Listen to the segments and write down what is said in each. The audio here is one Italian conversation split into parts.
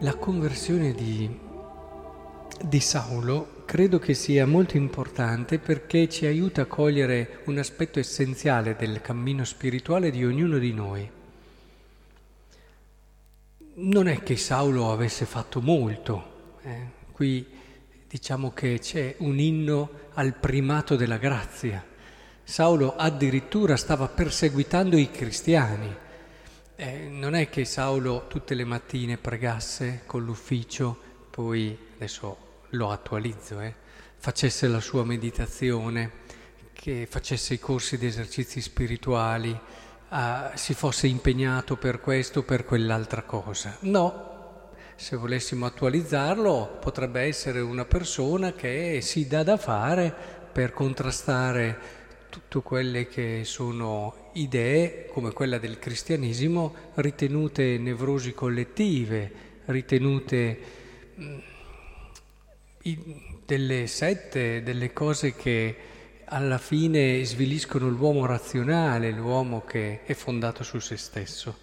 La conversione di, di Saulo credo che sia molto importante perché ci aiuta a cogliere un aspetto essenziale del cammino spirituale di ognuno di noi. Non è che Saulo avesse fatto molto, eh? qui diciamo che c'è un inno al primato della grazia. Saulo addirittura stava perseguitando i cristiani eh, non è che Saulo tutte le mattine pregasse con l'ufficio, poi adesso lo attualizzo, eh, facesse la sua meditazione, che facesse i corsi di esercizi spirituali, eh, si fosse impegnato per questo o per quell'altra cosa. No, se volessimo attualizzarlo, potrebbe essere una persona che si dà da fare per contrastare tutte quelle che sono idee come quella del cristianesimo ritenute nevrosi collettive, ritenute mh, mm, delle sette, delle cose che alla fine sviliscono l'uomo razionale, l'uomo che è fondato su se stesso.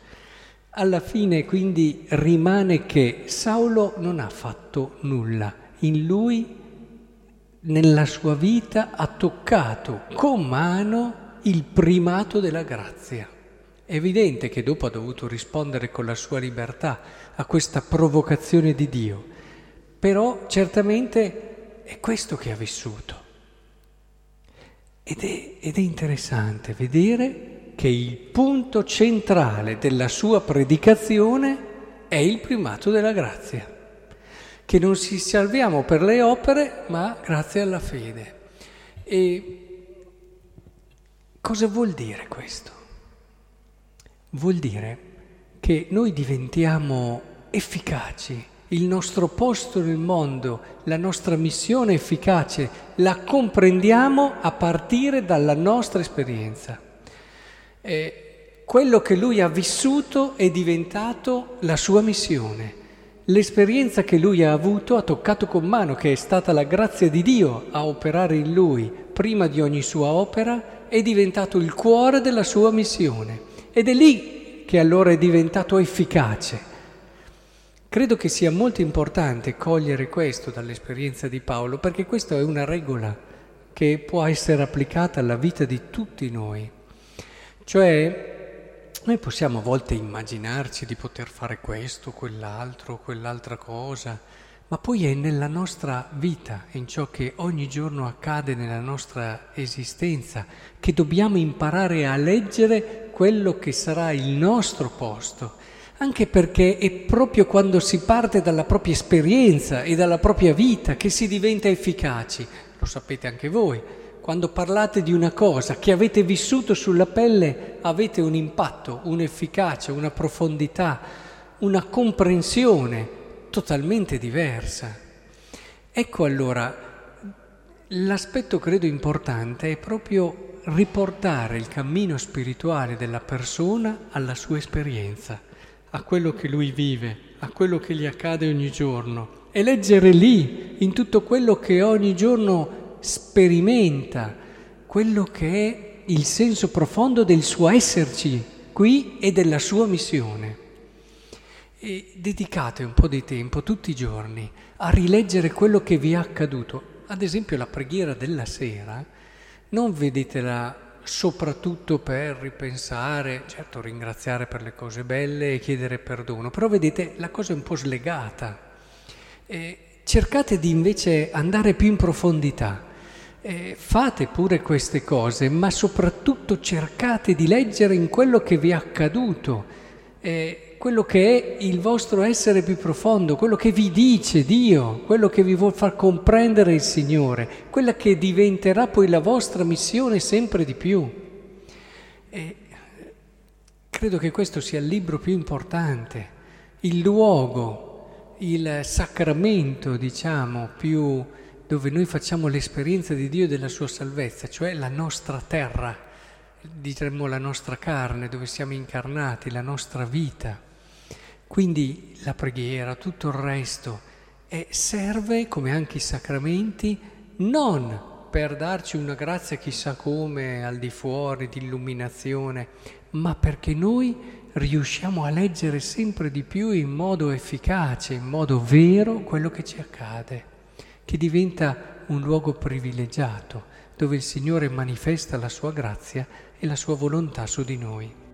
Alla fine quindi rimane che Saulo non ha fatto nulla, in lui nella sua vita ha toccato con mano il primato della grazia. È evidente che dopo ha dovuto rispondere con la sua libertà a questa provocazione di Dio, però certamente è questo che ha vissuto. Ed è, ed è interessante vedere che il punto centrale della sua predicazione è il primato della grazia che non ci salviamo per le opere, ma grazie alla fede. E cosa vuol dire questo? Vuol dire che noi diventiamo efficaci, il nostro posto nel mondo, la nostra missione efficace, la comprendiamo a partire dalla nostra esperienza. E quello che lui ha vissuto è diventato la sua missione L'esperienza che lui ha avuto ha toccato con mano, che è stata la grazia di Dio a operare in lui prima di ogni sua opera, è diventato il cuore della sua missione. Ed è lì che allora è diventato efficace. Credo che sia molto importante cogliere questo dall'esperienza di Paolo, perché questa è una regola che può essere applicata alla vita di tutti noi. Cioè, noi possiamo a volte immaginarci di poter fare questo, quell'altro, quell'altra cosa, ma poi è nella nostra vita, in ciò che ogni giorno accade nella nostra esistenza, che dobbiamo imparare a leggere quello che sarà il nostro posto, anche perché è proprio quando si parte dalla propria esperienza e dalla propria vita che si diventa efficaci, lo sapete anche voi quando parlate di una cosa che avete vissuto sulla pelle, avete un impatto, un'efficacia, una profondità, una comprensione totalmente diversa. Ecco allora, l'aspetto credo importante è proprio riportare il cammino spirituale della persona alla sua esperienza, a quello che lui vive, a quello che gli accade ogni giorno e leggere lì, in tutto quello che ogni giorno sperimenta quello che è il senso profondo del suo esserci qui e della sua missione. E dedicate un po' di tempo tutti i giorni a rileggere quello che vi è accaduto. Ad esempio la preghiera della sera, non vedetela soprattutto per ripensare, certo ringraziare per le cose belle e chiedere perdono, però vedete la cosa è un po' slegata. E cercate di invece andare più in profondità eh, fate pure queste cose, ma soprattutto cercate di leggere in quello che vi è accaduto, eh, quello che è il vostro essere più profondo, quello che vi dice Dio, quello che vi vuol far comprendere il Signore, quella che diventerà poi la vostra missione sempre di più. E credo che questo sia il libro più importante, il luogo, il sacramento, diciamo, più dove noi facciamo l'esperienza di Dio e della sua salvezza, cioè la nostra terra, diremmo la nostra carne, dove siamo incarnati, la nostra vita. Quindi la preghiera, tutto il resto, e serve, come anche i sacramenti, non per darci una grazia chissà come al di fuori di illuminazione, ma perché noi riusciamo a leggere sempre di più in modo efficace, in modo vero quello che ci accade, che diventa un luogo privilegiato dove il Signore manifesta la sua grazia e la sua volontà su di noi.